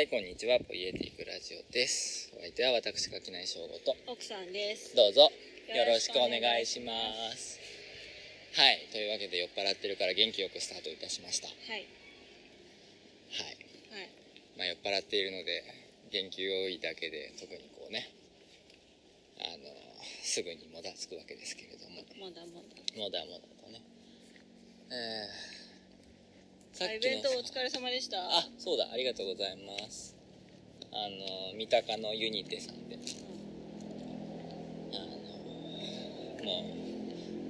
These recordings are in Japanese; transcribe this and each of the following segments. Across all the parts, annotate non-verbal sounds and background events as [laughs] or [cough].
はい、こんにちは。ポイエティックラジオです。お相手は私、垣内翔吾と、奥さんです。どうぞよよろしくお願願いしまます。はい、というわけで酔っ払ってるから元気よくスタートいたしました。ははい。い。はい。まあ酔っ払っているので、元気多いだけで特にこうね、あの、すぐにもだつくわけですけれども、まだまだ。もだもだとね。えー、さあイベントお疲れ様でした。あ、そうだ、ありがとうございます。あの、三鷹のユニテさんで、あの、も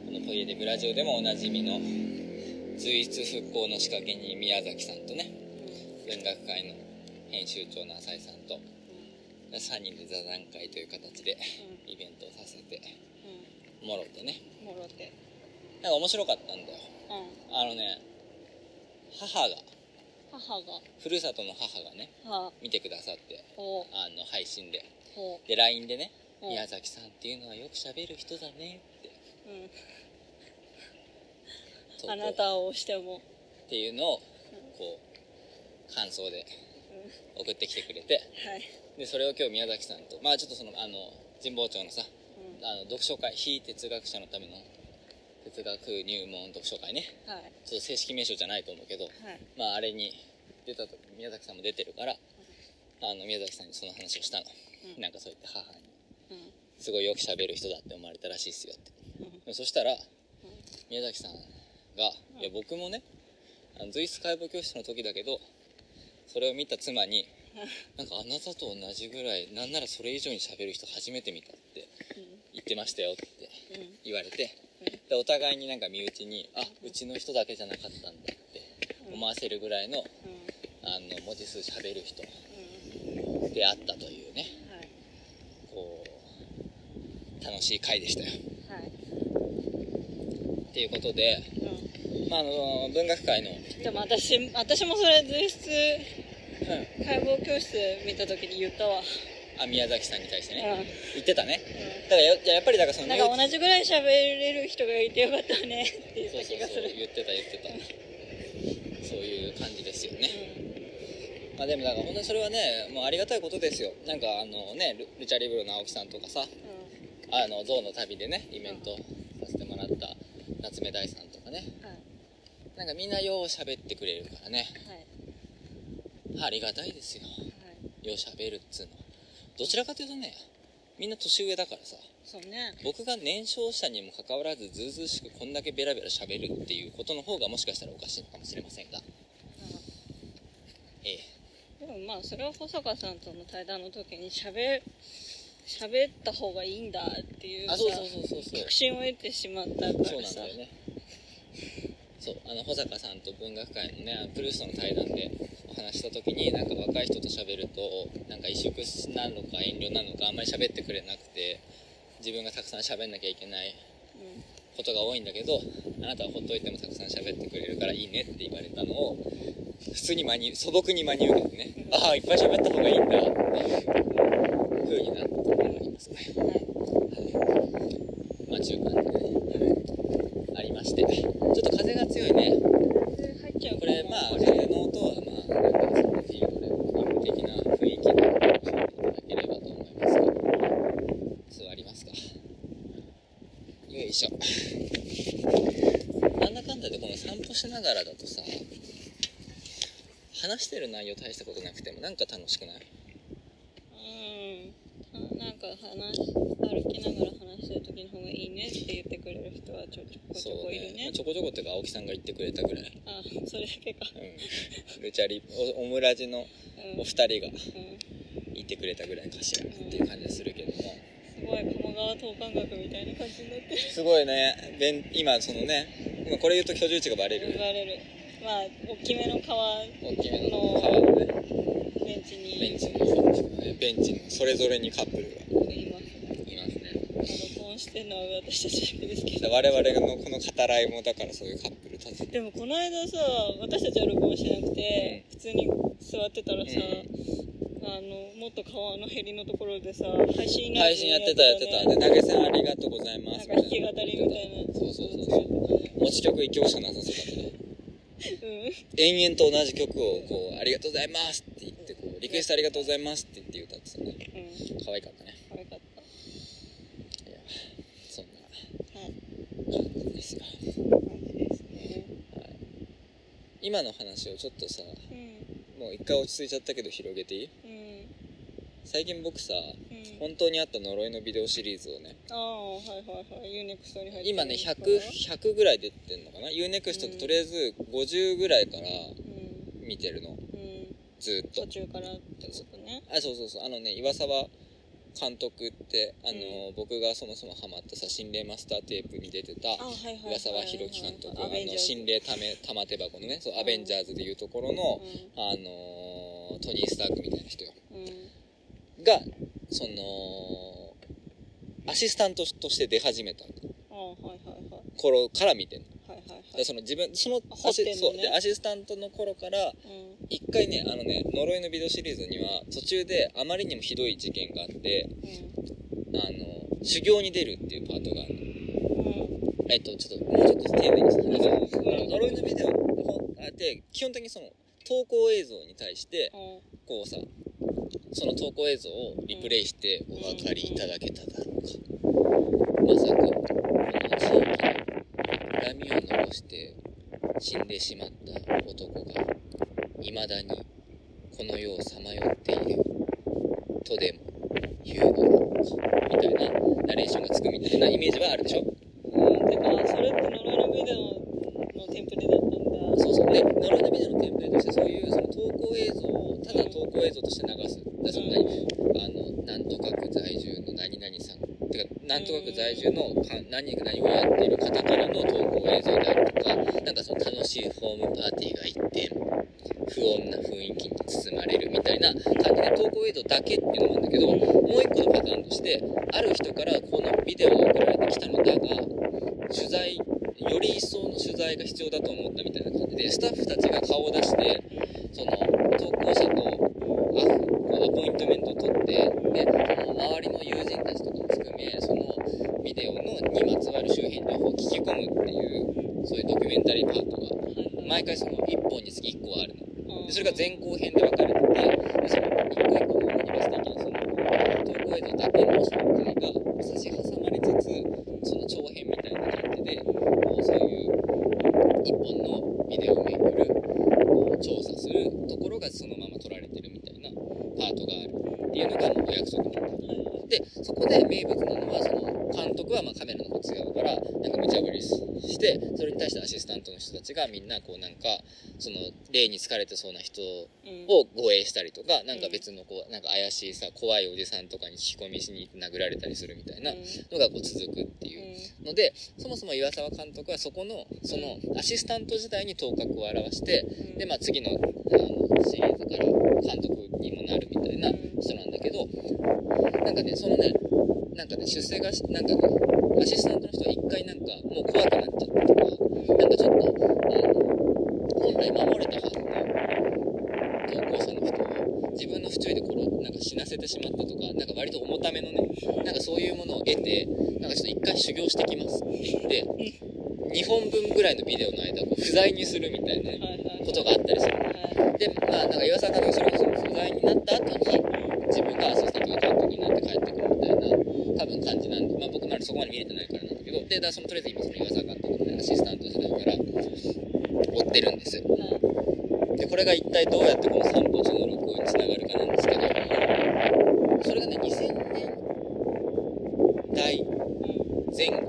う、このポイエデブラジオでもおなじみの、随一復興の仕掛けに宮崎さんとね、うん。文学会の編集長の浅井さんと、3人で座談会という形でイベントをさせてうもろてね。ん。もろて。なんか面白かったんだよ。うん。あのね、母が、母が。ふるさとの母がね、は見てくださって、ほあの、配信で。で LINE でね「うん宮崎さんっていうのはよく喋る人だね」ってう。うん。投稿あなたを押しても。っていうのをこう感想でうん。送ってきてくれてはい。でそれを今日宮崎さんとまあちょっとそのあの神保町のさうん。あの読書会非哲学者のための哲学入門読書会ねはい。ちょっと正式名称じゃないと思うけどはい。まああれに出た時宮崎さんも出てるからあの宮崎さんにその話をしたの、うんなんかそうやって母にうん。すごいよく喋る人だって思われたらしいっすよってうん。そしたら宮崎さんが「いや僕もねあの随筆解剖教室の時だけどそれを見た妻になんかあなたと同じぐらいなんならそれ以上に喋る人初めて見たって言ってましたよ」って。言われてでお互いになんか身内に「あうちの人だけじゃなかったんだ」って思わせるぐらいのあの文字数喋る人。であったというねはい。こう楽しい回でしたよ。はい。っていうことで、うん。まあ、あの文学界の、でも私、私もそれ随筆うん、解剖教室見た時に言ったわ。あ宮崎さんに対してね、うん。言ってたね。だからややっぱりだからそのなんか同じぐらい喋れる人がいてよかったね。って言っそうそう。そうた気がする。言ってた言ってた。そういう感じですよね、うまあでもだから本当にそれはねもうありがたいことですよ。なんかあのねルルチャリブロの青木さんとかさん。あの象の旅でねイベントさせてもらった夏目大さんとかね。なんかみんなよう喋ってくれるからね。はい。ありがたいですよ。はい。よう喋るっつうのどちらかというとねみんな年上だからさ。そうね。僕が年少者にもかかわらずずうずうしくこんだけベラベラ喋るっていうことの方がもしかしたらおかしいのかもしれませんが。ええ。でもまあそれは保坂さんとの対談の時に喋喋った方がいいんだっていうさあそうそうそうそうそう。確信を得てしまったからさ。そうなんだよね。そうあの保坂さんと文学界のねプルーストの対談でお話しした時になんか若い人と喋るとなんか萎縮なのか遠慮なのかあんまり喋ってくれなくて自分がたくさん喋んなきゃいけないことが多いんだけどあなたはほっといてもたくさん喋ってくれるからいいねって言われたのを普通に真に素朴に真に受けてねああいっぱい喋った方がいいんだっていう風になったと思いますね。うんはい。まあ中間でね。ありましてちょっと風が強いねじゃうこれまあこ風の音はまあなんかそのっていうこれゲーム的な雰囲気で楽しんでいただければと思いますけど座りますか。よいしょ。なんだかんだでこの散歩しながらだとさ話してる内容大したことなくてもなんか楽しくない？なんか話歩きながら話してる時の方がいいねって言ってくれる人はちょちょこちょこいるね。ちょこちょこっていうか青木さんが言ってくれたぐら。い、あそれだけかうん、ルチャリおオムラジのうん。お二人がうん。言ってくれたぐらいかしらっていう感じがするけども。すごい鴨川等間隔みたいな感じになってる。すごいね。べん今そのね今これ言うと居住地がバレる。言われる。まあ大きめの川。大きめの川のねベンチにベンチの方ですけどねベンチのそれぞれにカップルがいますね。いますね。まあ録音してるのは私たちですけど。我々のこの語らいもだからそういうカップルたちでもこの間さ私たちは録音してなくて、普通に座ってたらさ、あのもっと川のへりのところでさ配信ラ配信やってたやってた。で投げ銭ありがとうございます。なんか弾き語りみたいなそうそうそうそう。持ち曲一曲しかなさそうだったね。うん。延々と同じ曲をこう「ありがとうございます」って言リクエストありがとうございますって言って歌ってたね。うん。可愛かったね。可愛かっいやそんなたはい。感じですよ。感じですね。今の話をちょっとさうん。もう一回落ち着いちゃったけど広げていい？うん。最近僕さうん。本当にあった呪いのビデオシリーズをねああはいはいはい。UNEXT に入ってる。今ねのかな 100, 100ぐらい出てんのかな？UNEXT ってとりあえず50ぐらいからうん。見てるの。うんずーっと。途中からってことね。あそうそうそう。あのね岩沢監督ってあの、僕がそもそもハマったさ心霊マスターテープに出てた岩沢宏樹監督あの心霊ため玉手箱のねそううんアベンジャーズでいうところの、あのトニー・スタークみたいな人よ。うん。うんがそのアシスタントとして出始めたああはいはいはい。頃から見てんの。はいはいはい。でその自分そのね。そう。でアシスタントの頃からうん一回ねあのね呪いのビデオシリーズには途中であまりにもひどい事件があってうんあの修行に出るっていうパートがあるの。うん。えっとちょっともうちょっと丁寧に話すうん。あの呪いのビデオほんで基本的にその投稿映像に対してうん。こうさその投稿映像をリプレイしてお分かりいただけただろうか。まさかこの地域に恨みを残して死んでしまった男がいまだにこの世をさまよっている。とでも言うのみたいなナレーションがつくみたいなイメージはあるでしょ？うん。てかそれって呪いのビデオのテンプレだったんだ。そうそう。で呪いのビデオのテンプレとしてそういうその投稿映像をただ投稿映像として流す。でその何あのなんとか区在住の何々さん。てかなんとか区在住のか何何をやっている方からの投稿映像であるとかなんかその楽しいホームパーティーが一点不穏な雰囲気に包まれるみたいな感じで投稿映像だけっていうのもあるんだけどもう一個のパターンとしてある人からこのビデオが送られてきたのだが取材より一層の取材が必要だと思ったみたいな感じでスタッフたちが顔を出してその投稿者とアこうアポイントメントを取ってでその周りの友人たちとかも含めそのビデオのにまつわる周辺情報を聞き込むっていうそういうドキュメンタリーパートが毎回その1本につき1個あるの。でそれが前後編で分かれててでその一個一個のオムニバス的なその投稿映像だけの紹介が差し挟まれつつその長編みたいな感じでこうそういう一本のビデオをめぐるこう調査するところがそのまま撮られてるみたいなパートがあるっていうのがもうお約束なんだ。でそこで名物なのはその監督はまあカメラのこっち側からなんか無茶ぶりしてそれに対してアシスタントの人たちがみんなこうなんかその霊に疲れてそうな人を護衛したりとかなんか別のこうなんか怪しいさ怖いおじさんとかに聞き込みしに行って殴られたりするみたいなのがこう続くっていうのでそもそも岩沢監督はそこのそのアシスタント時代に頭角を現してでまあ次のあのシリーズから監督にもなるみたいな人なんだけどなんかねそのねなんかね出世がしなんかねアシスタントの人は一回なんかもう怖くなっちゃったとかなんかちょっとあの本来守れたはずの投稿者の人を自分の不注意で殺なんか死なせてしまったとかなんか割と重ためのねなんかそういうものを得てなんかちょっと一回修行してきます。って言って2本分ぐらいのビデオの間こう不在にするみたいなねことがあったりする。でまあなんか岩沢監督それこそ不在になった後に自分がアシスタントが監督になって帰ってくるみたいな多分感じなんで、まあ、僕まだそこまで見れてないからなんだけどでだそのとりあえず今その岩沢監督の、ね、アシスタント時代から追ってるんですよでこれが一体どうやってこの散歩中の録音につながるかなんですけどそれがね2000年代前後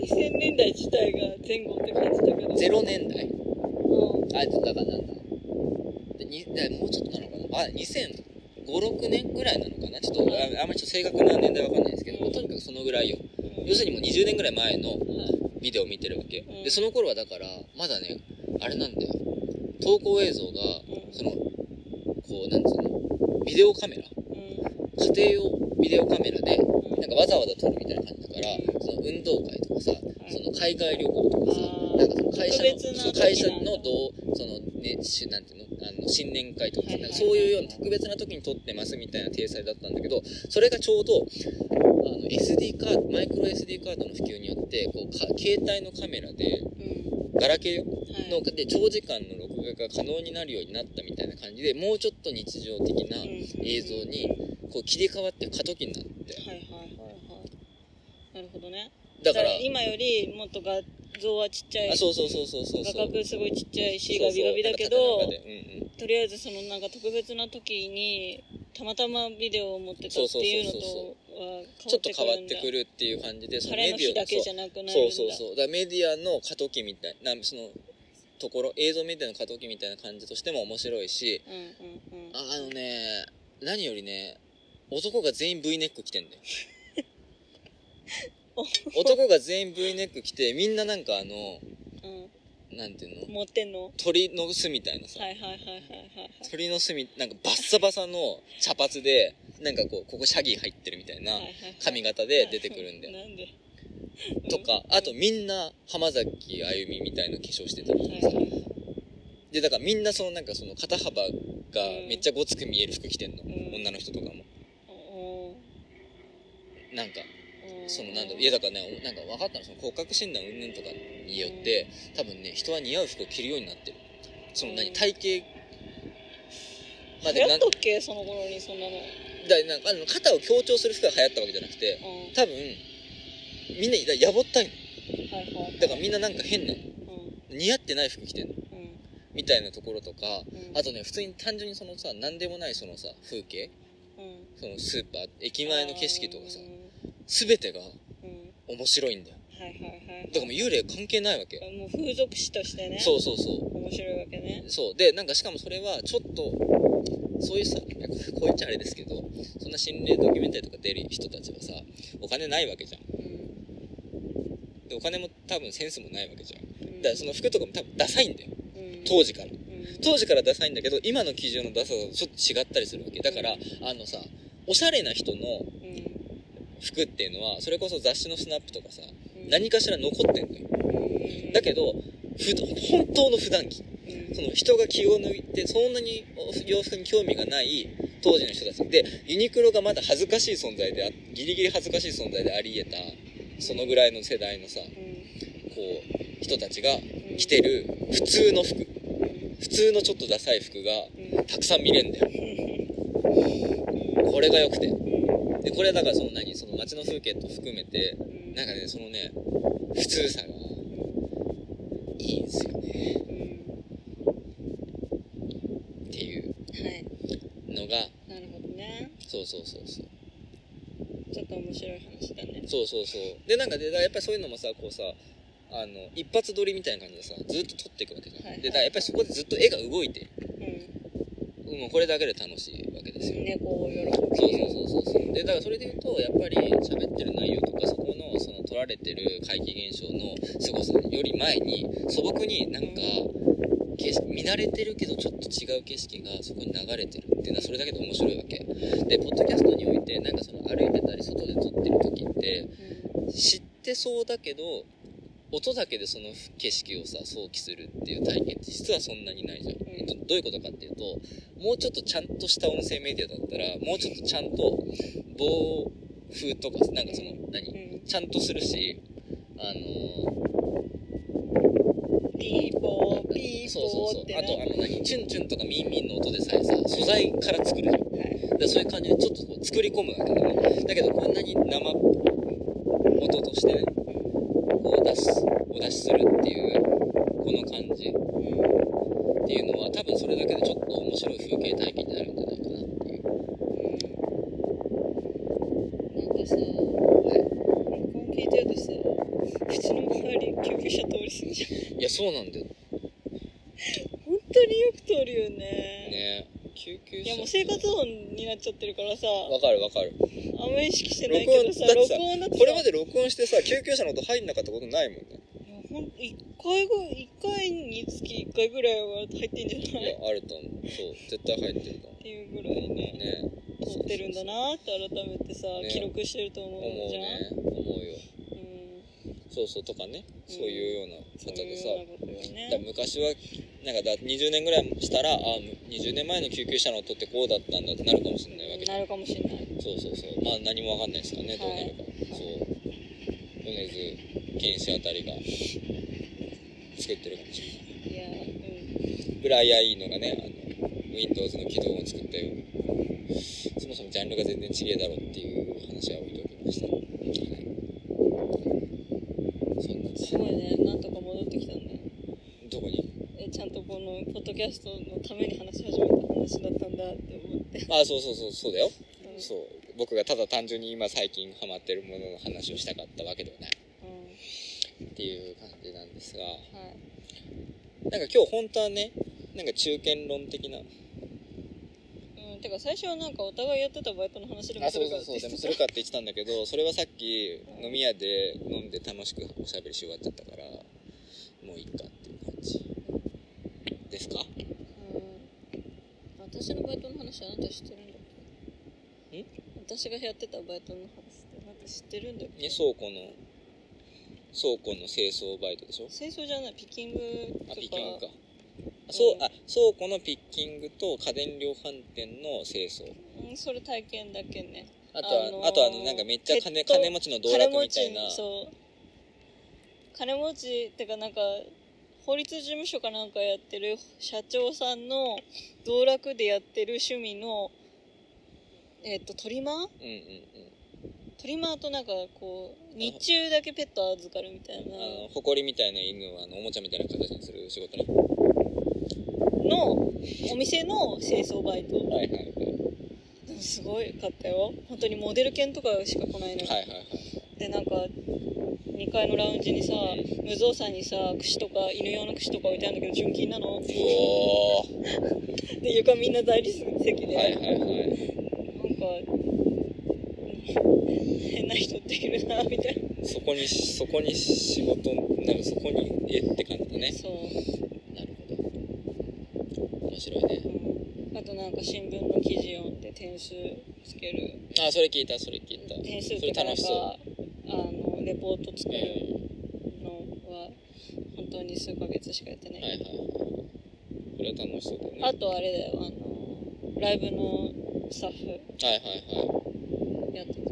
2000年代自体が前後って感じだけど0年代うんあだからなんだでにでもうちょっとなのかなあ2005、6年ぐらいなのかなちょっとああんまりちょっと正確な年代わかんないですけど、とにかくそのぐらいよ要するにもう20年ぐらい前のビデオを見てるわけ、うんでその頃はだからまだねあれなんだよ。投稿映像がそのこうなんつうの？ビデオカメラ？うん。家庭用ビデオカメラでなんかわざわざ撮るみたいな感じだからその運動会とかさその海外旅行とかさなんかその会社の会社のどうそのねしなんていうの？あの新年会とかさなんかそういうような特別な時に撮ってますみたいな体裁だったんだけどそれがちょうどあの SD カードマイクロ SD カードの普及によってこうか携帯のカメラでうんガラケーよはいので長時間の録が可能になるようになったみたいな感じでもうちょっと日常的な映像にこう切り替わって過渡期になって。はいはいはいはい。なるほどね。だから今よりもっと画像はちっちゃい。あそうそうそうそうそう画角すごいちっちゃいしガビガビだけどとりあえずそのなんか特別な時にたまたまビデオを持ってたっていうのとはちょっと変わってくるるっていう感じでそんだ晴れの日だけじゃなくなるんだ。そうそうそう。だメディアの過渡期みたいなそのところ映像メディアの過渡期みたいな感じとしても面白いしうんうんうん。ああのね何よりね男が全員 V ネック着てんだよ。[laughs] 男が全員 V ネック着てみんななんかあのうん。なんていうの？持ってんの？はい鳥の巣みたいなさ。はいはいはいはいはい。鳥の巣みなんかバッサバサの茶髪でなんかこうここシャギー入ってるみたいな髪型で出てくるんだよ。[laughs] なんで？とかあとみんな浜崎あゆみみたいな化粧してたりはいとかさはい。でだからみんなそのなんかその肩幅がめっちゃごつく見える服着てんの、ん。女の人とかも。おなんかー。そのなんだろう。いやだからねなんか分かったの。その骨格診断云々とかによって多分ね人は似合う服を着るようになってる。その何？うん。体型まあで流行なんったっけ？その頃にそんなのだなんかあの肩を強調する服が流行ったわけじゃなくてうん。多分みんなだやぼったいの。はいはいだからみんななんか変なの。うん。似合ってない服着てんの。うん。みたいなところとかうん。あとね普通に単純にそのさ何でもないそのさ風景。うん。そのスーパー駅前の景色とかさうん。全てがうん。面白いんだよ。はいはいはいだからもう幽霊関係ないわけもう風俗詩としてね。そうそうそう。面白いわけね。そう。でなんかしかもそれはちょっとそういうさこう言っちゃあれですけどそんな心霊ドキュメンタリーとか出る人たちはさお金ないわけじゃん。うん。でお金も多分センスもないわけじゃん。うん。だからその服とかも多分ダサいんだよ。うん。当時から。うん。当時からダサいんだけど今の基準のダサさとちょっと違ったりするわけ。だからあのさおしゃれな人のうん。服っていうのはそれこそ雑誌のスナップとかさうん。何かしら残ってんのよ。うんだけどふ本当の普段着。うんその人が気を抜いてそんなに洋服に興味がない当時の人たち。でユニクロがまだ恥ずかしい存在であギリギリ恥ずかしい存在であり得たそのぐらいの世代のさうん。こう人たちが着てる普通の服。普通のちょっとダサい服がうん。たくさん見れるんだよ。これが良くて。でこれはだからその何その街の風景と含めてうん。なんかねそのね普通さがいいんですよねっていうはいのが。なるほどね。そうそうそうそう。ちょっと面白い話だね。そうそうそう。でなんかでだからやっぱりそういうのもさこうさあの一発撮りみたいな感じでさずっと撮っていくわけじゃん、はいでだからやっぱりそこでずっと絵が動いてうん。もうこれだけで楽しいわけですよ。猫を喜ぶ。そうそうそうそう。そうでだからそれで言うとやっぱり喋ってる内容とかそこのその撮られてる怪奇現象の凄さより前に素朴になんか景色見慣れてるけどちょっと違う景色がそこに流れてるっていうのはそれだけで面白いわけ。でポッドキャストにおいてなんかその歩いてたり外で撮ってる時って知ってそうだけど音だけでその景色をさ想起するっていう体験って実はそんなにないじゃん、えっとどういうことかっていうともうちょっとちゃんとした音声メディアだったらもうちょっとちゃんと防風とかなんかその何？うん。ちゃんとするしあのピーポーピーそうそうそうあとあの何？チュンチュンとかミンミンの音でさえさ素材から作るじゃん。はい。でそういう感じでちょっとこう作り込むわけだね。だけどこんなに生音としてねこう出すお出しするっていうこの感じうんっていうのは多分それだけでちょっと面白い風景体験になるんじゃないかなっていうなんかさ、録音聞いてるとさ、うちの周り救急車通り過ぎじゃん。いやそうなんだよ本当によく通るよね。ね救急車いやもう生活音になっちゃってるからさ、わかるわかる。あんまり意識してないけどさ、録音だってこれまで録音してさ救急車の音入んなかったことないもんね。いやほん一回ぐ一回につき一回ぐらいは入ってんじゃいない？やあると思う。そう絶対入ってると思っていうぐらいね、うね。撮ってるんだなって改めてさ、ね。記録してると思うじゃん？思うね。思うよ。うん。そうそうとかね。そういうような方でさ、いうようなことよだからね。昔はなんかだ20年ぐらいしたらあ20年前の救急車の音ってこうだったんだってなるかもしれないわけなるかもしれない。そうそうそう。まあ何もわかんないですからねどうなるか、そう。米津玄師あたりが。作ってるかもしれない。いや、うん。ぐらいやいいのがねあの Windows の起動音を作ったよそもそもジャンルが全然違えだろっていう話は置いておきました、はい、そんなすごいね。なんとか戻ってきたねどこにえちゃんとこのポッドキャストのために話し始めた話だったんだって思って。あそうそうそうそうだよ、うん。そう。僕がただ単純に今最近ハマってるものの話をしたかったわけではない。うん。っていう感じなんですが。はい。なんか今日本当はねなんか中堅論的な。うん、てか最初はなんかお互いやってたバイトの話でもあするかそうそうそうでもするかって言ってたんだけどそれはさっき飲み屋で飲んで楽しくおしゃべりし終わっちゃったからもういいか。っていう感じですかうん私のバイトの話あなた知ってるんだっけ？ん私がやってたバイトの話ってなんか知ってるんだっけ？ね倉庫の倉庫の清掃バイトでしょ？清掃じゃない？ピッキングとあかピッキングか。あそうあ倉庫のピッキングと家電量販店の清掃。うんそれ体験だけね。あとはあ,、あのーとはあのなんかめっちゃ金金持ちの道楽みたいな。金持ちそう。金持ちってかなんか法律事務所かなんかやってる社長さんの道楽でやってる趣味のえっ、とトリマー？うんうんうん。トリマーとなんかこう日中だけペット預かるみたいな。あの埃みたいな犬をあのおもちゃみたいな形にする仕事ね。のお店の清掃バイト。はいはいはい。でもすごいかったよ。本当にモデル犬とかしか来ないのよ、はいはいはいでなんか2階のラウンジにさ無造作にさ串とか犬用の串とか置いてあるんだけど純金なの。おお [laughs] で床みんな大理石で、はいはいはい。なんか変な人っているなみたいな。そこにそこに仕事になるそこにえって感じだね。そう、なるほど。面白いね。うん、あとなんか新聞の記事読んで点数つける。あそれ聞いたそれ聞いた。点数っそれていうかなんか楽しそあのレポート作う、るうん、のは本当に数ヶ月しかやってない、はいはいはい。これは楽しそうだよね。あとあれだよ。あのライブのスタッフはいはいはい。やってた。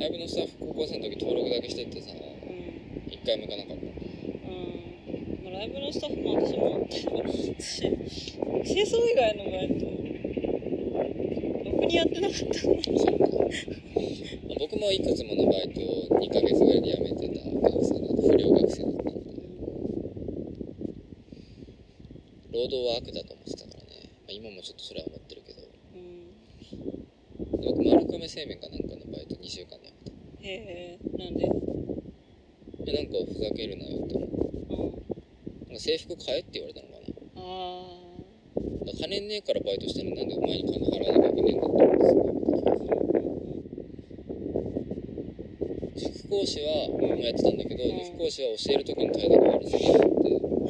ライブのスタッフ高校生の時登録だけしてってさ。うん。一回も行かなかった。うん。まあライブのスタッフも私も私清掃以外のバイトにやってなかったの僕もいくつものバイトを2ヶ月ぐらいで辞めてた学生だと不良学生だったんで労働は悪だと思ってたからね、まあ、今もちょっとそれは思ってるけど。うん僕丸亀製麺かなんかのバイト2週間で辞めた。へえなんで？えなんかふざけるなよって思ううん。なんか制服買えって言われたのかな。あだから金ねえからバイトしたのになんでお前に金払わなきゃいけねえんだって思ってすごい思った気がする塾講師はもうやってたんだけど、うん。塾講師は教える時の態度が悪すぎるって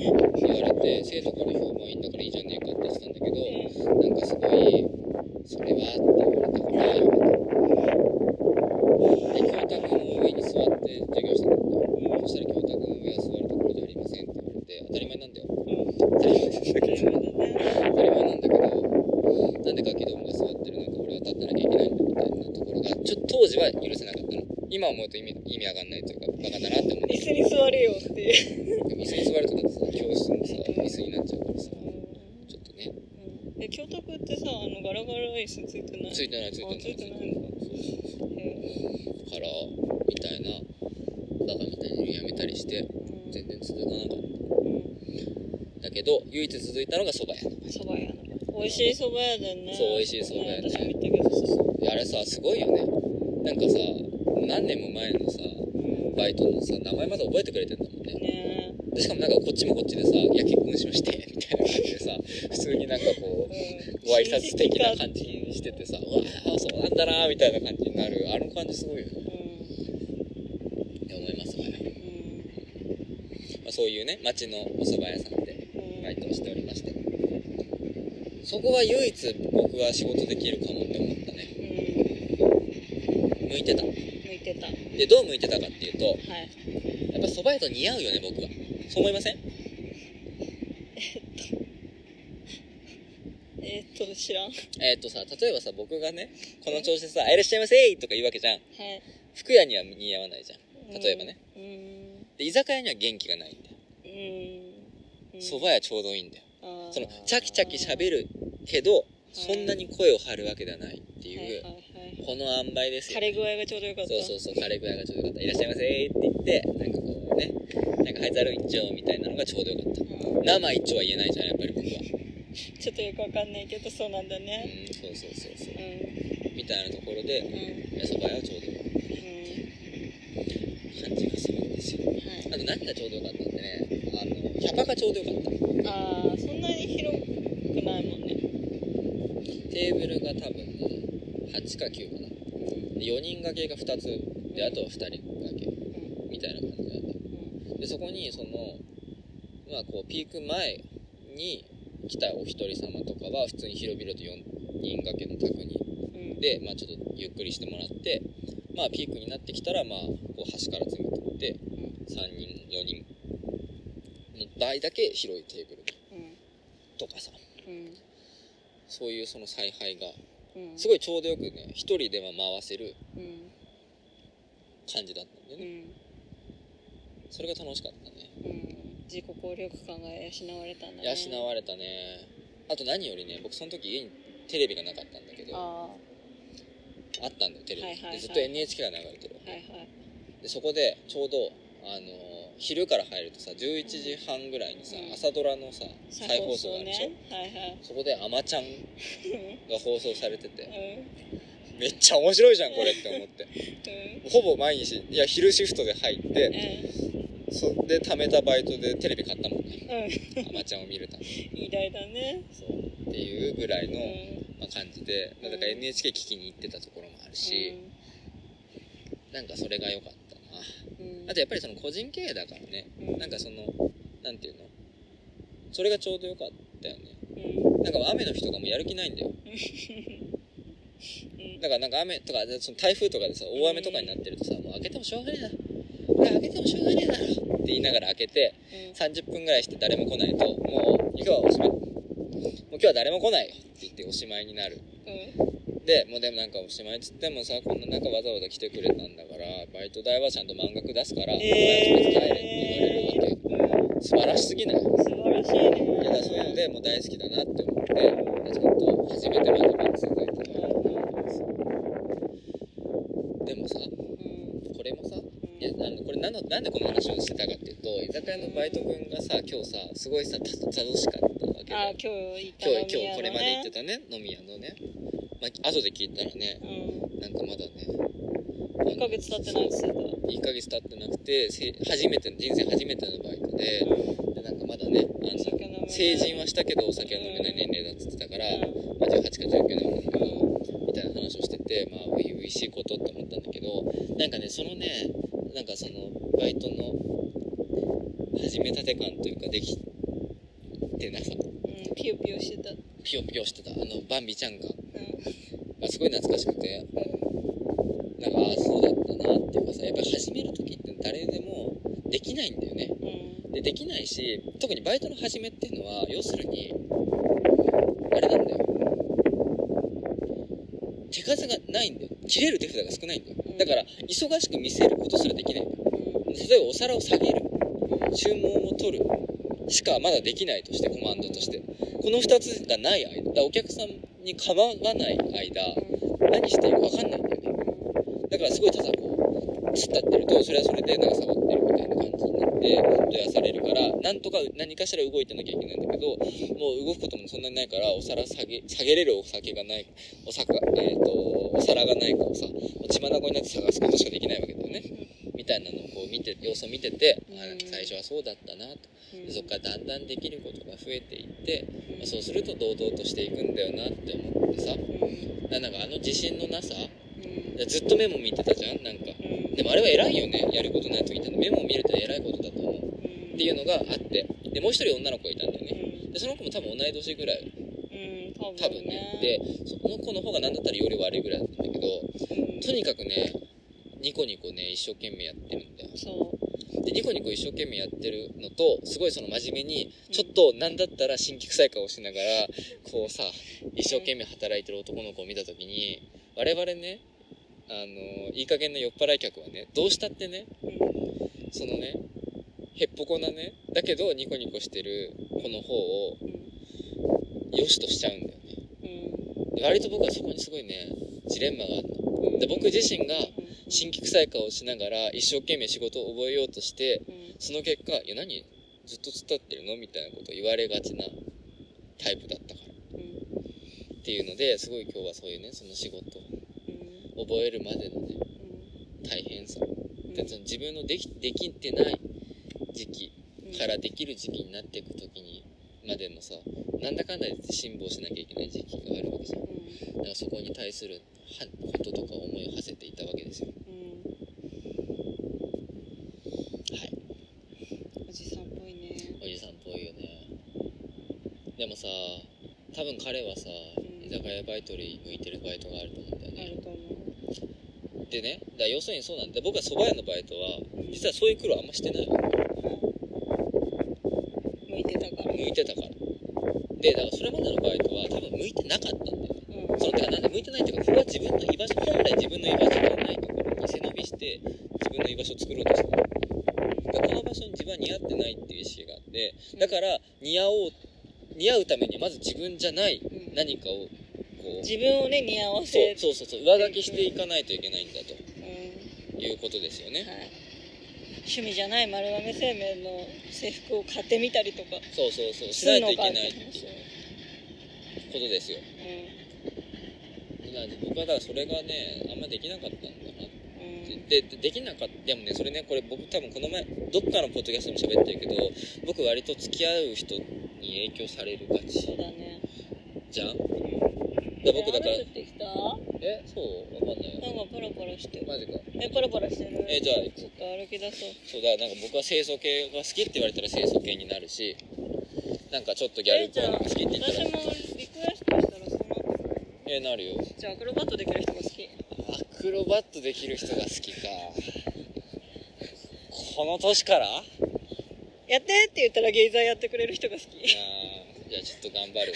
言われて生徒から評判いいんだからいいじゃねえかって言ってたんだけど、うん。なんかすごいそれはって言われたからやめたで教託の上に座って授業してたんだよ、そしたら教託の上は座るところじゃありませんって言われて当たり前なんだようん当たり前なんだけどうんね当たり前なんだけどなんでガキどもが座ってるのか俺は立ってなきゃいけないんだみたいなところがちょっと当時は許せなかったの今思うと意味意味わかんないというかバカだなって思うんだ椅け子に座れよっていうどでも椅子に座るとだってさ教室もさ椅子になっちゃうからさちょっとねえ教託ってさあのガラガラ椅子ついてないついてないついてないあついてないんだそうそうそうへからみたいなバカみたいにやめたりしてえうん全然続かなかっうんただけど唯一続いたのが蕎麦屋蕎麦屋の美味しい蕎麦屋だよねそう美味しい蕎麦屋ね。私も行ったけどさであれさすごいよね。なんかさ何年も前のさうんバイトのさ名前まだ覚えてくれてんだもんね。ねでしかもなんかこっちもこっちでさ「いや結婚しまして」みたいな感じでさ普通になんかこううん。ご挨拶的な感じにしててさ「うわあそうなんだな」みたいな感じになる。あの感じすごいよね。うん。って思いますわよ、うん。まあ、そういうね町のお蕎麦屋さんでうん。バイトをしておりましてそこは唯一僕は仕事できるかもって思ったね。うん向いてた。向いてた。はいでどう向いてたかっていうとやっぱ蕎麦屋と似合うよね僕は。そう思いません？えーっと知らん。はいえーっとさ例えばさ僕がねこの調子でさ「いらっしゃいませ!」とか言うわけじゃん。服屋には似合わないじゃん。例えばね。うん。で居酒屋には元気がないんだよ。うん。うん。蕎麦屋ちょうどいいんだよそのチャキチャキ喋るけどそんなに声を張るわけではないっていう、この塩梅ですよ枯れ具合がちょうどよかった。そうそうそう枯れ具合がちょうどよかった「いらっしゃいませ」って言ってなんかこうねなんか「はいざる一丁」みたいなのがちょうどよかった。うん。生一丁は言えないじゃんやっぱり僕は。ちょっとよくわかんないけどそうなんだうねんそうそうそうそう。うん。みたいなところでうん。やそば屋はちょうどよかった。うん感じがするんですよはい。あと何がちょうどよかったってねあのキャパがちょうどよかった。ああそんなに広くないもんね。テーブルが多分ね8か9かな。うんで4人掛けが2つであとは2人掛けうん。みたいな感じだったうん。でそこにそのまあこうピーク前に来たお一人様とかは普通に広々と4人掛けの卓に。うん。で、まあ、ちょっとゆっくりしてもらってまあピークになってきたらまあこう端から詰めてって3人4人。の場合だけ広いテーブルうん。とかさ。うん。そういうその采配が。うん。すごいちょうどよくね一人では回せるうん。感じだったんだよね。うん。それが楽しかったね。うん。自己効力感が養われたんだね。養われたね。あと何よりね僕その時家にテレビがなかったんだけど。ああったんだよテレビ、はいはいはい。でずっと NHK が流れてるわけ、あはいはいでそこでちょうどあのー昼から入るとさ11時半ぐらいにさ、うん。朝ドラのさ再放送があるでしょ、ねはいはい。そこで「あまちゃん」が放送されててうん。めっちゃ面白いじゃんこれって思って。うん。ほぼ毎日いや昼シフトで入ってうそれで貯めたバイトでテレビ買ったもんね。ん。あまちゃんを見るために。偉大だね。そう。っていうぐらいの、うん。まあ、感じでだから NHK 聞きに行ってたところもあるし、なんかそれが良かったあとやっぱりその個人経営だからね。うん。なんかそのなんていうの？それがちょうど良かったよね。うん。なんか雨の日とかもやる気ないんだよ。うん。だからなんか雨とかでその台風とかでさ大雨とかになってるとさもう開けてもしょうがねえなこれ開けてもしょうがねえだろって言いながら開けて30分ぐらいして誰も来ないともう今日はおしまい。もう今日は誰も来ないよって言っておしまいになる。うんでもうでもなんかおしまいっつってもさこんな中わざわざ来てくれたんだからバイト代はちゃんと満額出すから、お前ず帰れって言われるわけ。素晴らしすぎない？素晴らしいね。いやそういうのでもう大好きだなって思って。ちゃんと初めてまでま続いてたでもさうん。これもさうんいやあのこれなんのなんでこの話をしてたかっていうと居酒屋のバイト君がさ今日さすごいさた楽しかったわけあで今日今日今日これまで行ってねたね飲み屋のね、まあ後で聞いたらねうん。なんかまだね。1ヶ月経ってないっつってた1ヶ月経ってなくてせ初めて人生初めてのバイトでうん。でなんかまだねあの成人はしたけどお酒は飲めない年齢だっつってたから、うん。まあ、18か19なんだけど、うん。みたいな話をしててまあ初々しいことって思ったんだけどなんかねそのねなんかそのバイトの始めたて感というかできてなさうん。ピヨピヨしてた。ピヨピヨしてた。あのバンビちゃんがうんがすごい懐かしくて。なんかああそうだったなっていうかさやっぱり始める時って誰でもできないんだよね。うん。でできないし特にバイトの始めっていうのは要するにあれなんだよ。手数がないんだよ。切れる手札が少ないんだよ。うん。だから忙しく見せることすらできないんだよ。うん。例えばお皿を下げる。注文を取るしかまだできないとしてコマンドとして。この2つがない間。お客さんに構わない間何していいか分かんないんだよね。だからすごいただこう突っ立ってるとそれはそれでなんかサボってるみたいな感じになって問い合わされるからなんとか何かしら動いてなきゃいけないんだけどもう動くこともそんなにないからお皿下げ下げれるお酒がないお酒、えー、とお皿がないかをさ血眼になって探すことしかできないわけだよね。みたいなのをこう見て様子を見てて、あうん最初はそうだったなと。そこからだんだんできることが増えていって、うんまあそうすると堂々としていくんだよなって思ってさ。うんななんかあの自信のなさ。うん。ずっとメモ見てたじゃんなんか。うん。でもあれは偉いよねやることない時ってメモを見るって偉いことだと思う。うん。っていうのがあって。でもう一人女の子がいたんだよね。うん。でその子も多分同い年ぐらい。うん多分ね。でその子の方が何だったらより悪いぐらいだったんだけどうん。とにかくねニコニコね一生懸命やってるんだよ。そうでニコニコ一生懸命やってるのとすごいその真面目にちょっと何だったら新規臭い顔しながらこうさ一生懸命働いてる男の子を見た時に我々ねあのいい加減な酔っ払い客はねどうしたってねうんそのねへっぽこなねだけどニコニコしてる子の方をうん。良しとしちゃうんだよね。うん。で割と僕はそこにすごいねジレンマがあるの。うんで僕自身がうん新規臭い顔をしながら一生懸命仕事を覚えようとしてうんその結果「いや何？ずっと突ってるの?」みたいなことを言われがちなタイプだったから。うんっていうのですごい今日はそういうねその仕事うん覚えるまでのね大変さ。でその自分のできできてない時期うんからできる時期になっていく時にまでのさなんだかんだ言って辛抱しなきゃいけない時期があるわけじゃん。だうん。からそこに対するはこととか思いを馳せていたわけですよ。うん。はい。おじさんっぽいね。おじさんっぽいよね。でもさ多分彼はさうん。居酒屋バイトに向いてるバイトがあると思うんだよね。あると思う。でねだから要するにそうなんだ。僕は蕎麦屋のバイトはうん。実はそういう苦労あんましてないの。向いてたから。向いてたから。でだからそれまでのバイトは多分向いてなかった自分の居場所本来自分の居場所じゃないところに背伸びして自分の居場所を作ろうとしたのでこの場所に自分は似合ってないっていう意識があってだから似合おう似合うためにはまず自分じゃないうん何かをこう自分をね似合わそうせそうそうそう上書きしていかないといけないんだと。うん。いうことですよね。はい。趣味じゃない丸亀製麺の制服を買ってみたりとか。そうそうそうしすないといけないって話いうことですよ僕はだからそれがねあんまできなかったんだなででできなかった。でもねそれねこれ僕多分この前どっかのポッドキャストでも喋ってるけど僕割と付き合う人に影響されるがち。そうだね。じゃん？うん。だ僕だから雨降ってきた？えそう？わかんないよ。なんかパラパラしてる。マジか。えパラパラしてる。えじゃあちょっと歩き出そう。そうだなんか僕は清楚系が好きって言われたら清楚系になるしなんかちょっとギャルっぽいのが好きって言ったら私もリクエストしたらそうなってくれるえなるよ。じゃあアクロバットできる人が好き。アクロバットできる人が好きか。この年から？あやってって言ったらゲイザーやってくれる人が好き。ーじゃあちょっと頑張る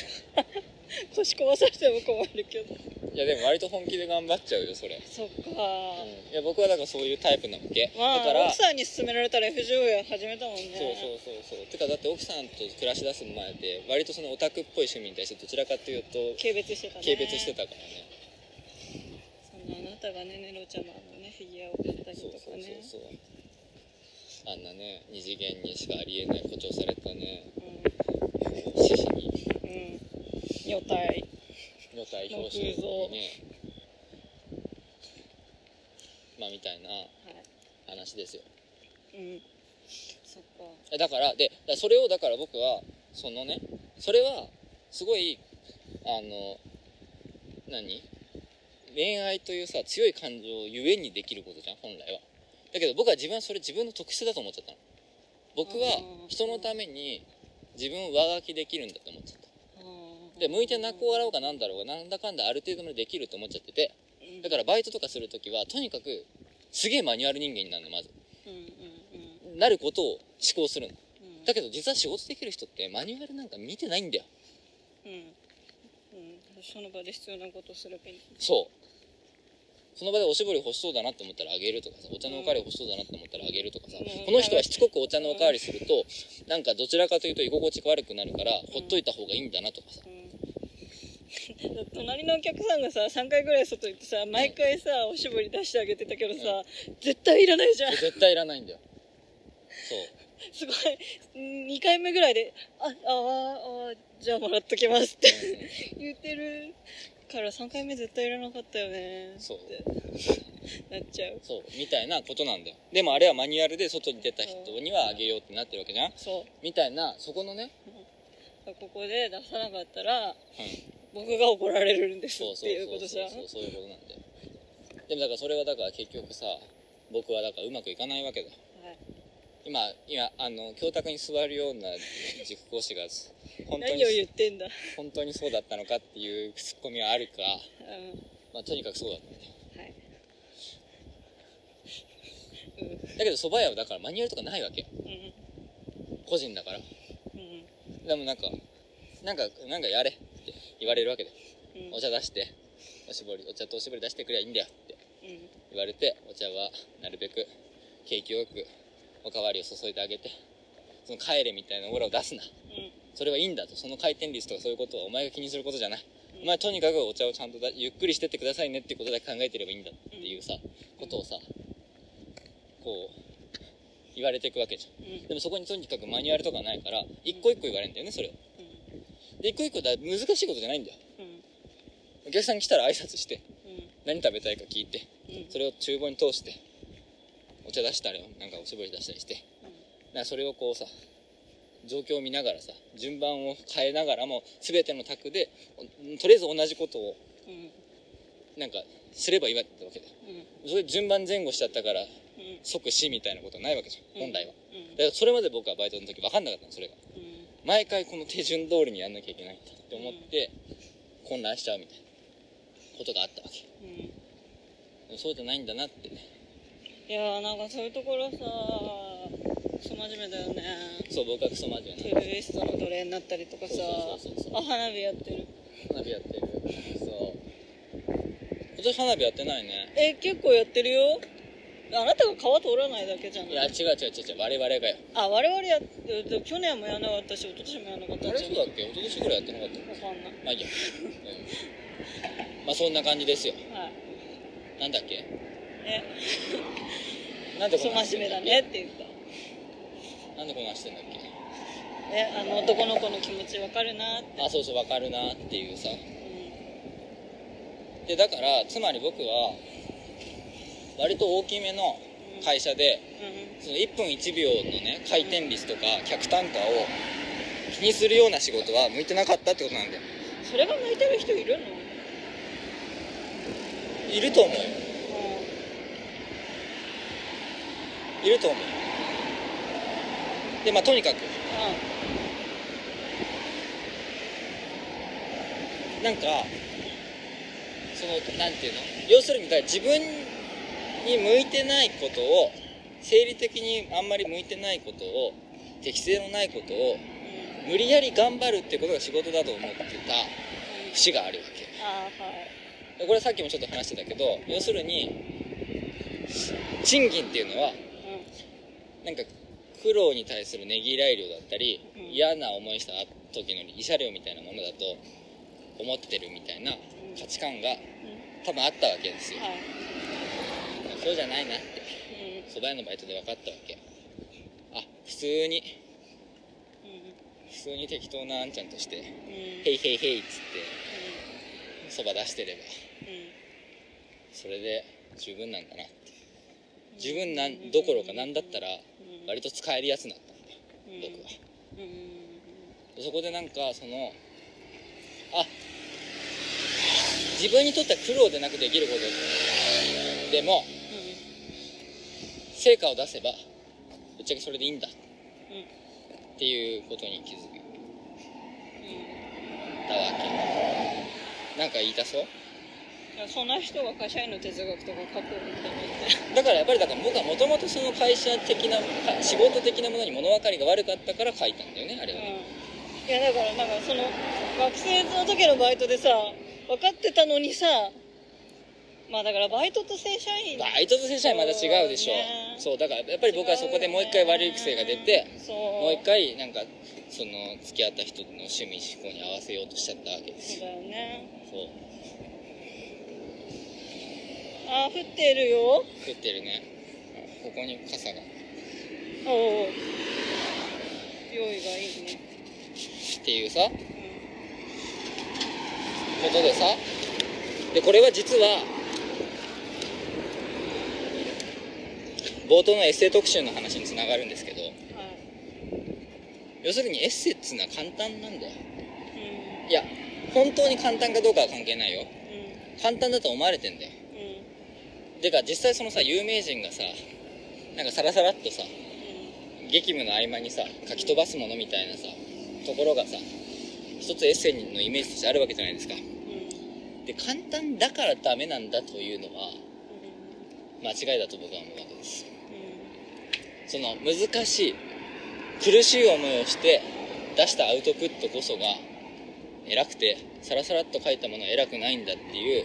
[laughs] 腰壊させても困るけどいやでも割と本気で頑張っちゃうよそれ。そっか、いや僕はだからそういうタイプなわけ、まあだから奥さんに勧められたら FGO や始めたもんね。そうそうそうそう。てかだって奥さんと暮らしだす前で割とそのオタクっぽい趣味に対してどちらかというと軽蔑してたね。軽蔑してたからね。そんなあなたがねネロちゃまのねフィギュアを買ったりそうそうとかねそうそう。あんなね二次元にしかありえない誇張されたね獅子に。うんうん。女体女体表紙にねまあみたいなはい話ですよ。うんそっか。えだからでだからそれをだから僕はそのねそれはすごいあの何？恋愛というさ強い感情ゆえにできることじゃん本来は。だけど僕は自分はそれ自分の特質だと思っちゃったの。僕は人のために自分を上書きできるんだとで向いて泣こう笑おうがなんだろうがなんだかんだある程度までできると思っちゃってて。うん。だからバイトとかするときはとにかくすげえマニュアル人間になるのまず。うんうんうん。なることを思考するの。うん。だけど実は仕事できる人ってマニュアルなんか見てないんだよ。うん。うん。その場で必要なことするべき。そう。その場でおしぼり欲しそうだなって思ったらあげるとかさお茶のおかわり欲しそうだなって思ったらあげるとかさ、うん。この人はしつこくお茶のおかわりするとなんかどちらかというと居心地が悪くなるからほっといた方がいいんだなとかさ。うん隣のお客さんがさ3回ぐらい外行ってさ毎回さおしぼり出してあげてたけどさ、絶対いらないじゃん。絶対いらないんだよ。そう。[laughs] すごい。2回目ぐらいで「ああああじゃあもらっときます」って言ってる。から3回目絶対いらなかったよね。そう。って。なっちゃう。そう。みたいなことなんだよ。でもあれはマニュアルで外に出た人にはあげようってなってるわけじゃんそうみたいなそこのね、ここで出さなかったらうん、僕が怒られるんですそうっていうそう。そうことじゃん。そうそういうことなんだよ。でもだからそれはだから結局さ僕はだからうまくいかないわけだ。はい。今今あの教託に座るような塾講師が [laughs] 本当何を言にってんだ、本当にそうだったのかっていうツッコミはあるか、うん。まあ、とにかくそうだったんだよだけど蕎麦屋はだからマニュアルとかないわけ。うん。個人だから。うん。でもなんかなんかなんかやれ言われるわけでうん。お茶出しておしぼりお茶とおしぼり出してくればいいんだよってうん。言われてお茶はなるべく景気よくおかわりを注いであげてその帰れみたいなオーラを出すな。うん。それはいいんだと。その回転率とかそういうことはお前が気にすることじゃない、うん。お前とにかくお茶をちゃんとだゆっくりしてってくださいねってことだけ考えてればいいんだっていうさ、ことをさこう言われていくわけじゃん。でもそこにとにかくマニュアルとかないから一個一個言われるんだよねそれをで一個一個だ難しいことじゃないんだよ。うん。お客さん来たら挨拶してうん。何食べたいか聞いてうん。それを厨房に通してお茶出したりなんかおしぼり出したりしてなそれをこうさ状況を見ながらさ順番を変えながらも全ての卓でおとりあえず同じことをうん。なんかすればいいわけだようん。それ順番前後しちゃったからうん。即死みたいなことはないわけじゃん。本来は。うん。だからそれまで僕はバイトの時分かんなかったのそれが。うん毎回この手順通りにやんなきゃいけないって思って混乱しちゃうみたいなことがあったわけ。うんそうじゃないんだなって。ねいやーなんかそういうところさクソ真面目だよね。そう僕はクソ真面目なトゥーリストの奴隷になったりとかさあ花火やってる。花火やってる。そう。今年花火やってないね。え結構やってるよあなたが川通らないだけじゃないいや違う違う違う違う。我々がよ。あ我々や去年もやらなかったし一昨年もやらなかった。あれしそうだっけ？一昨年ぐらいやってなかったわかんない。まあいいや、うん、まあそんな感じですよ。はい。なんだっけ？え。なんでクソ真面目だねって言った。なんでこんなんしてんだっけ？えあの男の子の気持ちわかるなって。あそうそうわかるなっていうさ。うでだからつまり僕は割と大きめの会社でんうんその1分1秒のね回転率とか客単価を気にするような仕事は向いてなかったってことなんだよ。それが向いてる人いるの？いると思うよ。いると思う。でまあとにかく。なんかそのなんていうの？要するにだ自分に向いてないことを生理的にあんまり向いてないことを適性のないことをうん無理やり頑張るってことが仕事だと思ってた節があるわけ。はい。でこれさっきもちょっと話してたけど要するに賃金っていうのはなんか苦労に対するねぎらい料だったり、うん。嫌な思いした時の慰謝料みたいなものだと思ってるみたいな価値観がうん。多分あったわけですよ。はいそうじゃないなって。うん蕎麦屋のバイトで分かったわけ。あ普通に。うん普通に適当なあんちゃんとして。うん「ヘイヘイヘイ」っつって。そば出してれば。それで十分なんだなって。十分なんどころかなんだったら割と使えるやつだったんだよ僕は。そこでなんかそのあ自分にとっては苦労でなくできることでも成果を出せばぶっちゃけそれでいいんだ。うんうんっていうことに気づいうん。たわけ。なんか言いたそう？そんな人が会社員の哲学とか書くんだだからやっぱりだから僕はもともとその会社的なか仕事的なものに物分かりが悪かったから書いたんだよねあれはね、いやだからなんかその学生の時のバイトでさ分かってたのにさまあだからバイトと正社員。バイトと正社員また違うでしょそうね。そうだからやっぱり僕はそこでもう一回悪い癖が出てそう。もう一回なんかその付き合った人の趣味思考に合わせようとしちゃったわけですよ。そうだよね。そう。あー降ってるよ。降ってるね。ここに傘が。おお用意がいいね。っていうさ。ことでさ。でこれは実は冒頭のエッセイ特集の話につながるんですけどうんはい。要するにエッセイっつうのは簡単なんだよ。うん。いや本当に簡単かどうかは関係ないよ。うん。簡単だと思われてんだよ。うん。てか実際そのさ有名人がさなんかさらさらっとさ激務の合間にさ書き飛ばすものみたいなさところがさ一つエッセイのイメージとしてあるわけじゃないですか。うん。で簡単だからダメなんだというのはうん。間違いだと僕は思うわけです。うんその難しい苦しい思いをして出したアウトプットこそが偉くてさらさらっと書いたものは偉くないんだっていう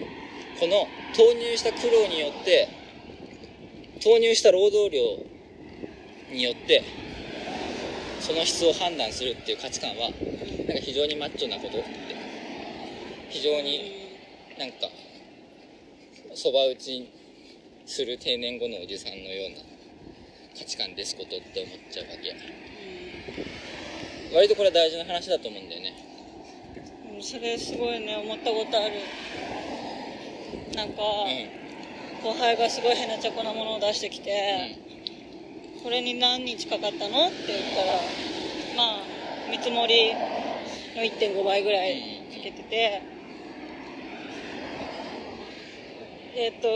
この投入した苦労によって投入した労働量によってその質を判断するっていう価値観はなんか非常にマッチョなことって非常になんかそば打ちする定年後のおじさんのような価値観ですことって思っちゃうわけ割とこれ大事な話だと思うんだよね。うんそれすごいね思ったことある。なんか、う後輩がすごい変なチョコなものを出してきて、ん。これに何日かかったのって言ったらまあ見積もりの1.5倍ぐらいかけてて、えっと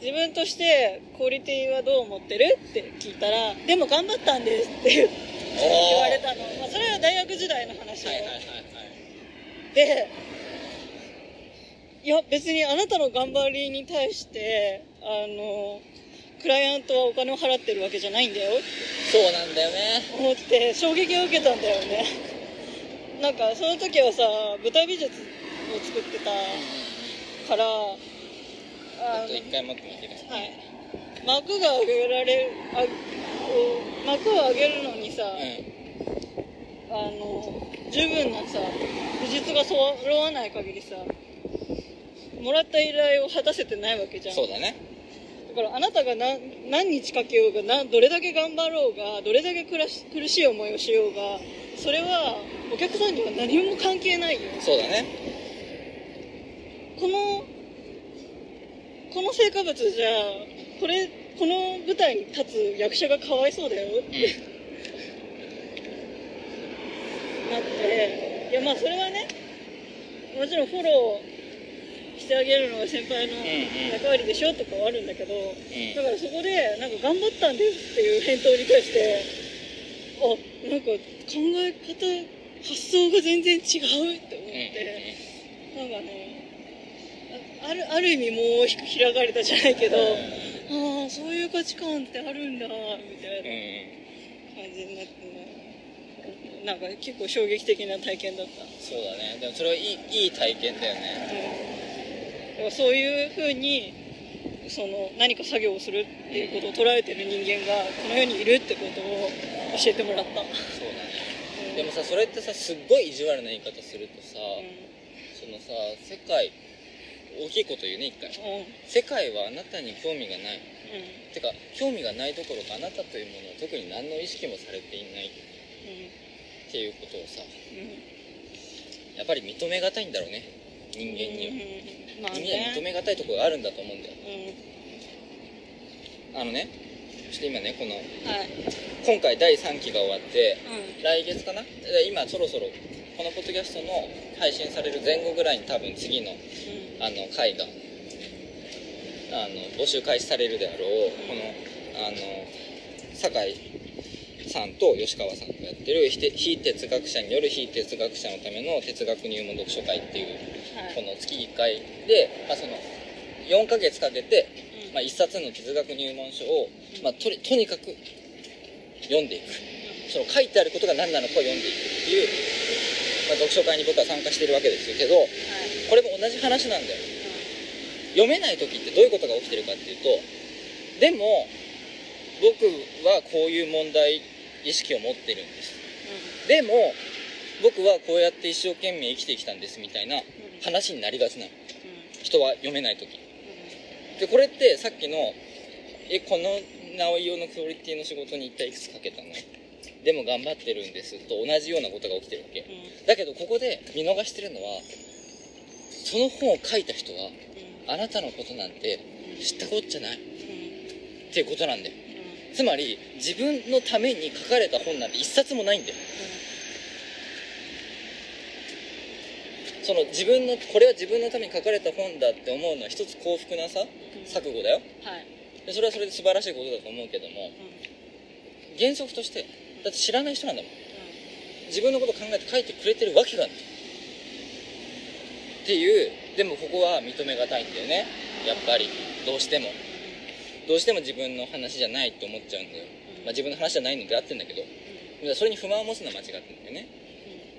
自分としてクオリティはどう思ってるって聞いたらでも頑張ったんですって言われたの、まあ、それは大学時代の話を、はいはいはいはい。でいや別にあなたの頑張りに対してあのクライアントはお金を払ってるわけじゃないんだよ。そうなんだよね。思って衝撃を受けたんだよね。なんかその時はさ舞台美術を作ってたからちょあっと一回持ってみてください。はい幕が上げられるあ幕を上げるのにさ、あの十分なさ技術が揃わない限りさもらった依頼を果たせてないわけじゃんうん。そうだね。だからあなたが何何日かけようがなどれだけ頑張ろうがどれだけ苦し苦しい思いをしようがそれはお客さんには何も関係ないよ。そうだね。このこの成果物じゃこれこの舞台に立つ役者がかわいそうだよって、なっていやまあそれはねもちろんフォローしてあげるのが先輩の役割でしょとかはあるんだけど、ん。だからそこでなんか頑張ったんですっていう返答に対してあなんか考え方発想が全然違うって思って、なんかねああるある意味もうひ開かれたじゃないけど、ああそういう価値観ってあるんだみたいなうんうん感じになってね。なんか結構衝撃的な体験だった、そうだね。でもそれはいいいい体験だよね。うん、そういうふうにその何か作業をするっていうことを捉えてる人間がこの世にいるってことを教えてもらった、うんそうだね。でもさそれってさすっごい意地悪な言い方するとさ、そのさ世界大きいこと言うね一回。うん。うん世界はあなたに興味がない。うん。てか興味がないどころかあなたというものを特に何の意識もされていない。っていうことをさ。うん。やっぱり認めがたいんだろうね。人間には、うん。まあみんな認ねめがたいところがあるんだと思うんだよ。うん。あのねちょっと今ねこのはい。今回第3期が終わってうん。来月かな？で今そろそろこのポッドキャストの配信される前後ぐらいに多分次のあの回があの募集開始されるであろうこのあの酒井さんと吉川さんがやってる非哲学者による非哲学者のための哲学入門読書会っていうはい。この月1回で、まあ、その4ヶ月かけて、うん。まあ、1冊の哲学入門書を、まあ、とりとにかく読んでいく。その書いてあることが何なのかを読んでいくっていう、まあ、読書会に僕は参加してるわけですけどはい。これも同じ話なんだよ。読めない時ってどういうことが起きてるかっていうとでも僕はこういう問題意識を持ってるんです。でも僕はこうやって一生懸命生きてきたんですみたいな話になりがちなの。人は読めない時。でこれってさっきのえこの内容のクオリティの仕事に一体いくつかけたの？でも頑張ってるんですと同じようなことが起きてるわけ。だけどここで見逃してるのはその本を書いた人はあなたのことなんて知ったこっちゃない。っていうことなんだよ。つまり自分のために書かれた本なんて一冊もないんだよ。その自分のこれは自分のために書かれた本だって思うのは一つ幸福なさ錯誤だよ。はい。でそれはそれで素晴らしいことだと思うけども原則としてだって知らない人なんだもん。自分のこと考えて書いてくれてるわけがない。っていうでもここは認めがたいんだよね。やっぱり。どうしても。どうしても自分の話じゃないって思っちゃうんだよ、まあ、自分の話じゃないのであってんだけど。でそれに不満を持つのは間違ってんだよね。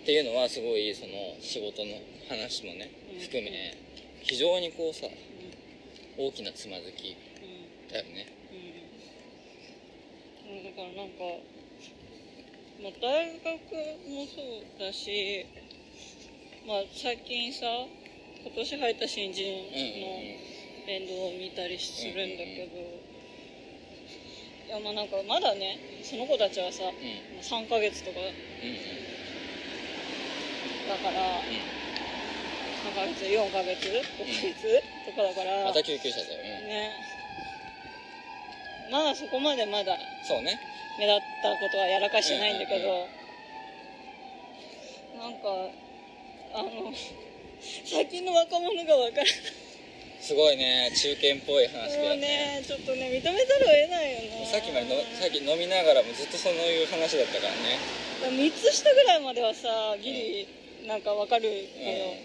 っていうのはすごいその仕事の話もね含め非常にこうさ大きなつまずきだよね。うん。だからなんか、まあ、大学もそうだしまあ最近さ今年入った新人の面倒を見たりするんだけど、いやまあなんかまだねその子たちはさうん。うん3ヶ月とかうんだからう3ヶ月4ヶ月5ヶ月とかだから、ん。また救急車だよ、うん。ね。まだそこまでまだそうね目立ったことはやらかしてないんだけど、うんうんなんかあの最近の若者が分からない。すごいね中堅っぽい話だよねねちょっとね認めざるを得ないよね。さっきまでのさっき飲みながらもずっとそういう話だったからね。3つ下ぐらいまではさギリなんか分かるけ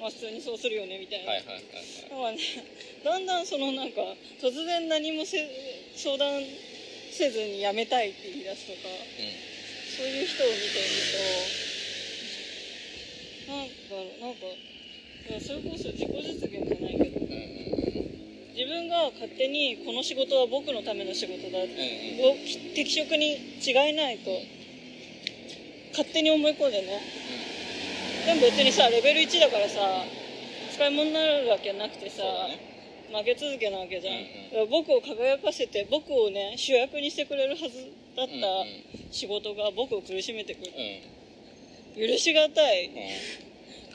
ど、まあ普通にそうするよねみたいな、はいはいはいはい。だからねだんだんそのなんか突然何もせ相談せずに辞めたいって言い出すとかそういう人を見ているとなんかなんかそれこそ自己実現じゃないけど自分が勝手にこの仕事は僕のための仕事だうん適職に違いないと勝手に思い込んでね。でも別にさレベル1だからさ使い物になるわけなくてさ、負け続けなわけじゃん、うんうん。僕を輝かせて僕をね主役にしてくれるはずだった仕事が僕を苦しめてくる。うん。許しがたい。うん。はい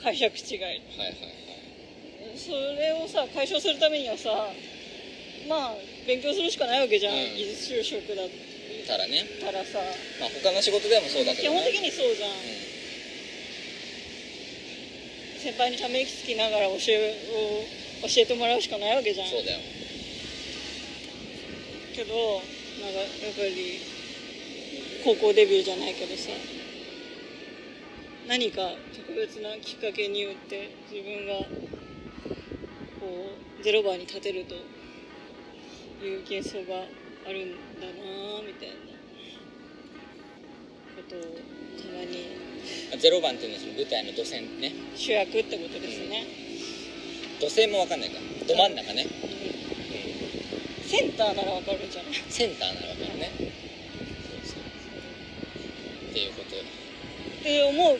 解釈違い。はいはいそれをさ解消するためにはさまあ勉強するしかないわけじゃん、うん。技術就職だったらね。らさ。まあ他の仕事でもそうだけどね。基本的にそうじゃん、う先輩にため息つきながら教えを教えてもらうしかないわけじゃん。んそうだよ。けどなんかやっぱり高校デビューじゃないけどさ何か特別なきっかけによって自分がこうゼロ番に立てるという幻想があるんだなみたいなことをたまに。ゼロ番っていうのはその舞台の土線ね。主役ってことですね、土線もわかんないかど真ん中ね、センターならわかるじゃんセンターならわかるね。そうそう。っていうこと。よって思う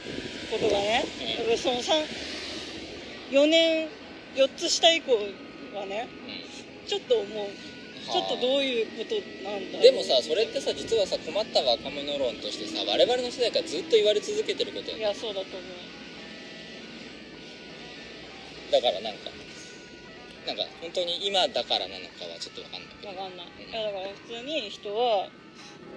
ことがね、うん。やっぱりその3 4年4つ下以降はねうちょっと思う。ちょっとどういうことなんだでもさそれってさ実はさ困った若者論としてさ我々の世代からずっと言われ続けてることよいやそうだと思うだからなんかなんか本当に今だからなのかはちょっとわかんないけど。わかんない。いやだから普通に人は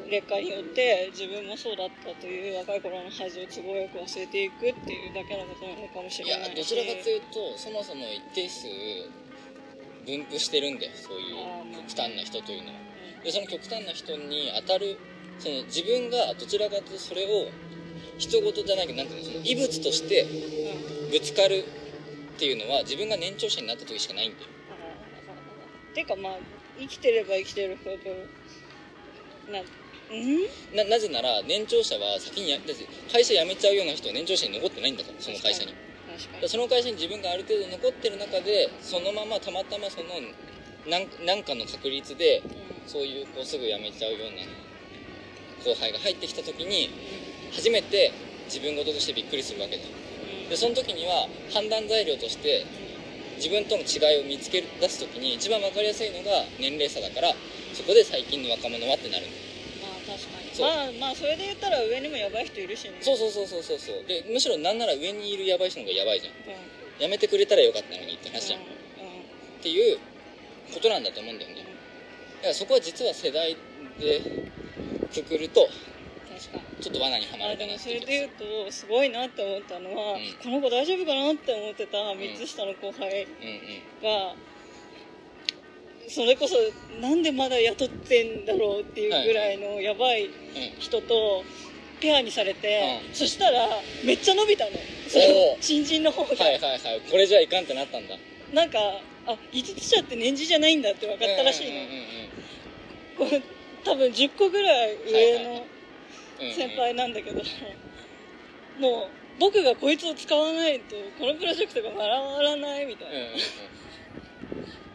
劣化によって自分もそうだったという若い頃の恥を都合よく忘れていくっていうだけのことなのかもしいれないやどちらかというとそもそも一定数分布してるんだよそういう極端な人というのは。でその極端な人に当たるその自分がどちらかというとそれを人事じゃないけどなんていうのその異物としてうん。ぶつかるっていうのは自分が年長者になった時しかないんだよ。ていうかまあ生きてれば生きてるほどなうん？ななぜなら年長者は先にやだって会社辞めちゃうような人は年長者に残ってないんだからその会社に。その会社に自分がある程度残ってる中でそのままたまたまそのなんなんかの確率でに、そういうこうすぐ辞めちゃうような後輩が入ってきた時に初めて自分事としてびっくりするわけだ。ようんでその時には判断材料として自分との違いを見つけ出す時に一番分かりやすいのが年齢差だからそこで最近の若者はってなるんだよまあ確かに。まあまあそれで言ったら上にもやばい人いるしね。そうそうそうそうそうそう。でむしろなんなら上にいるヤバい人の方がヤバいじゃん。うん。うんやめてくれたらよかったのにって話じゃん、っうん。ていうことなんだと思うんだよね。だからそこは実は世代でくくると確かに。ちょっと罠にはまる。かなそれで言うとすごいなって思ったのは、うん。この子大丈夫かなって思ってた3つ下の後輩が、それこそなんでまだ雇ってんだろうっていうぐらいのやばいうん人とペアにされて、うん。そしたらめっちゃ伸びたの。その新人の方が、はいはいはい。これじゃいかんってなったんだ。なんかあ5つ下って年次じゃないんだって分かったらしいの、うんうんこれ多分10個ぐらい上の先輩なんだけど、もう僕がこいつを使わないとこのプロジェクトが回らないみたいな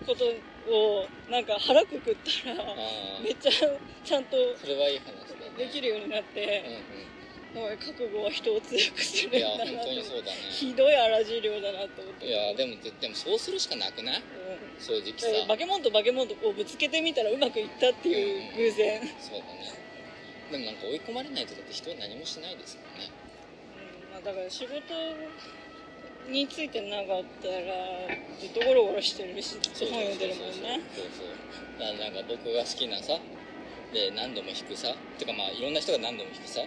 ことをなんか腹くくったらあめっちゃちゃんとあそれはいい話だね。できるようになって覚悟は人を強くするんいや本当にとそうだね。ひどい荒治療だなと思って。いやでもでもそうするしかなくない？うん。正直さ。バケモンとバケモンとこうぶつけてみたらうまくいったっていう偶然、うん。そうだねでもなんか追い込まれないとだって人は何もしないですよね。まあ、だから仕事についてなかったらずっとゴロゴロしてるし本読んでるもんね。そうそうだからなんか僕が好きなさで何度も弾くさてかまあいろんな人が何度も弾くさ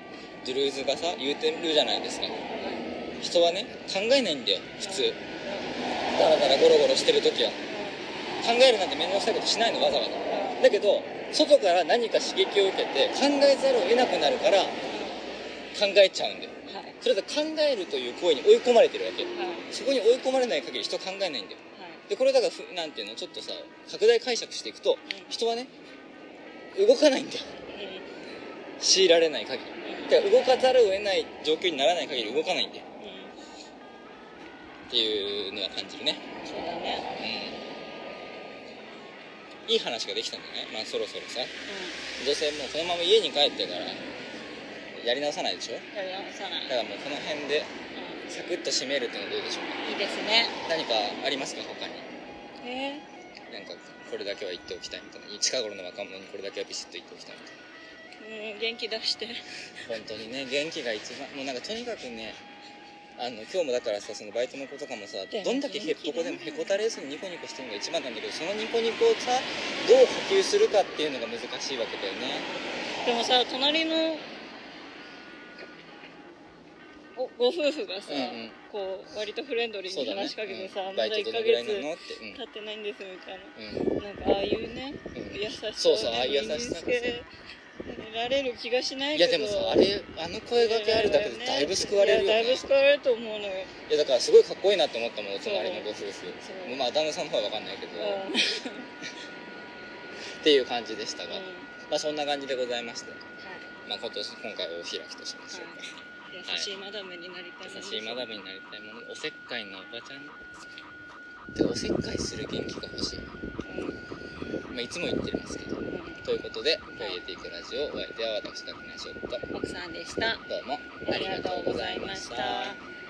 ドゥルーズがさ言うてるじゃないですか。人はね考えないんだよ普通。だらだらゴロゴロしてる時は。考えるなんて面倒くさいことしないのわざわざ。だけど外から何か刺激を受けて考えざるを得なくなるから考えちゃうんだよ。はい。それで考えるという行為に追い込まれてるわけ。はい。そこに追い込まれない限り人は考えないんだよ。はい。でこれだからふなんていうのちょっとさ拡大解釈していくとうん。人はね動かないんだよ。強いられない限り。だから動かざるを得ない状況にならない限り動かないんだよ。っていうのは感じるね。そうだね。うんいい話ができたんだね。まあそろそろさ。う女性もうこのまま家に帰ってからやり直さないでしょ？んやり直さない。だからもうこの辺でうサクッと締めるっていうのはどうでしょう？かんいいですね。何かありますか？他に。えなんかこれだけは言っておきたいみたいな。近頃の若者にこれだけはビシッと言っておきたいみたいな。ーうん元気出して。本当にね元気が一番もうなんかとにかくねあの今日もだからさそのバイトの子とかもさどんだけへっぽこでもへこたれずにニコニコしてるのが一番なんだけどそのニコニコをさどう波及するかっていうのが難しいわけだよね。でもさ隣のおご夫婦がさ、うんうん。こう割とフレンドリーに話しかけてさ、うん。まだ1バイトどヶ月経ってないんですみたいうんうん。ななんかああいうねうん。優しさそうそうああいう優しさがさ身につけられる気がしないいけど。やでもさあれあの声掛けあるだけでだいぶ救われるよいやだいねぶ救われると思うのよ、いやだからすごいかっこいいなって思ったもんそう。隣のご夫婦まあ旦那さんの方は分かんないけど、うん。[laughs] っていう感じでしたが、うん。まあそんな感じでございまして、はまあ、今年今回はお開きとしましょうか、い、優しいマダムになりたいもの。優しいマダムになりたいものおせっかいなおばちゃん。でおせっかいする元気が欲しい、まあ、いつも言ってますけどということで「声入れていくラジオ」お相手は私だけなしょっと奥さんでした。どうもありがとうございました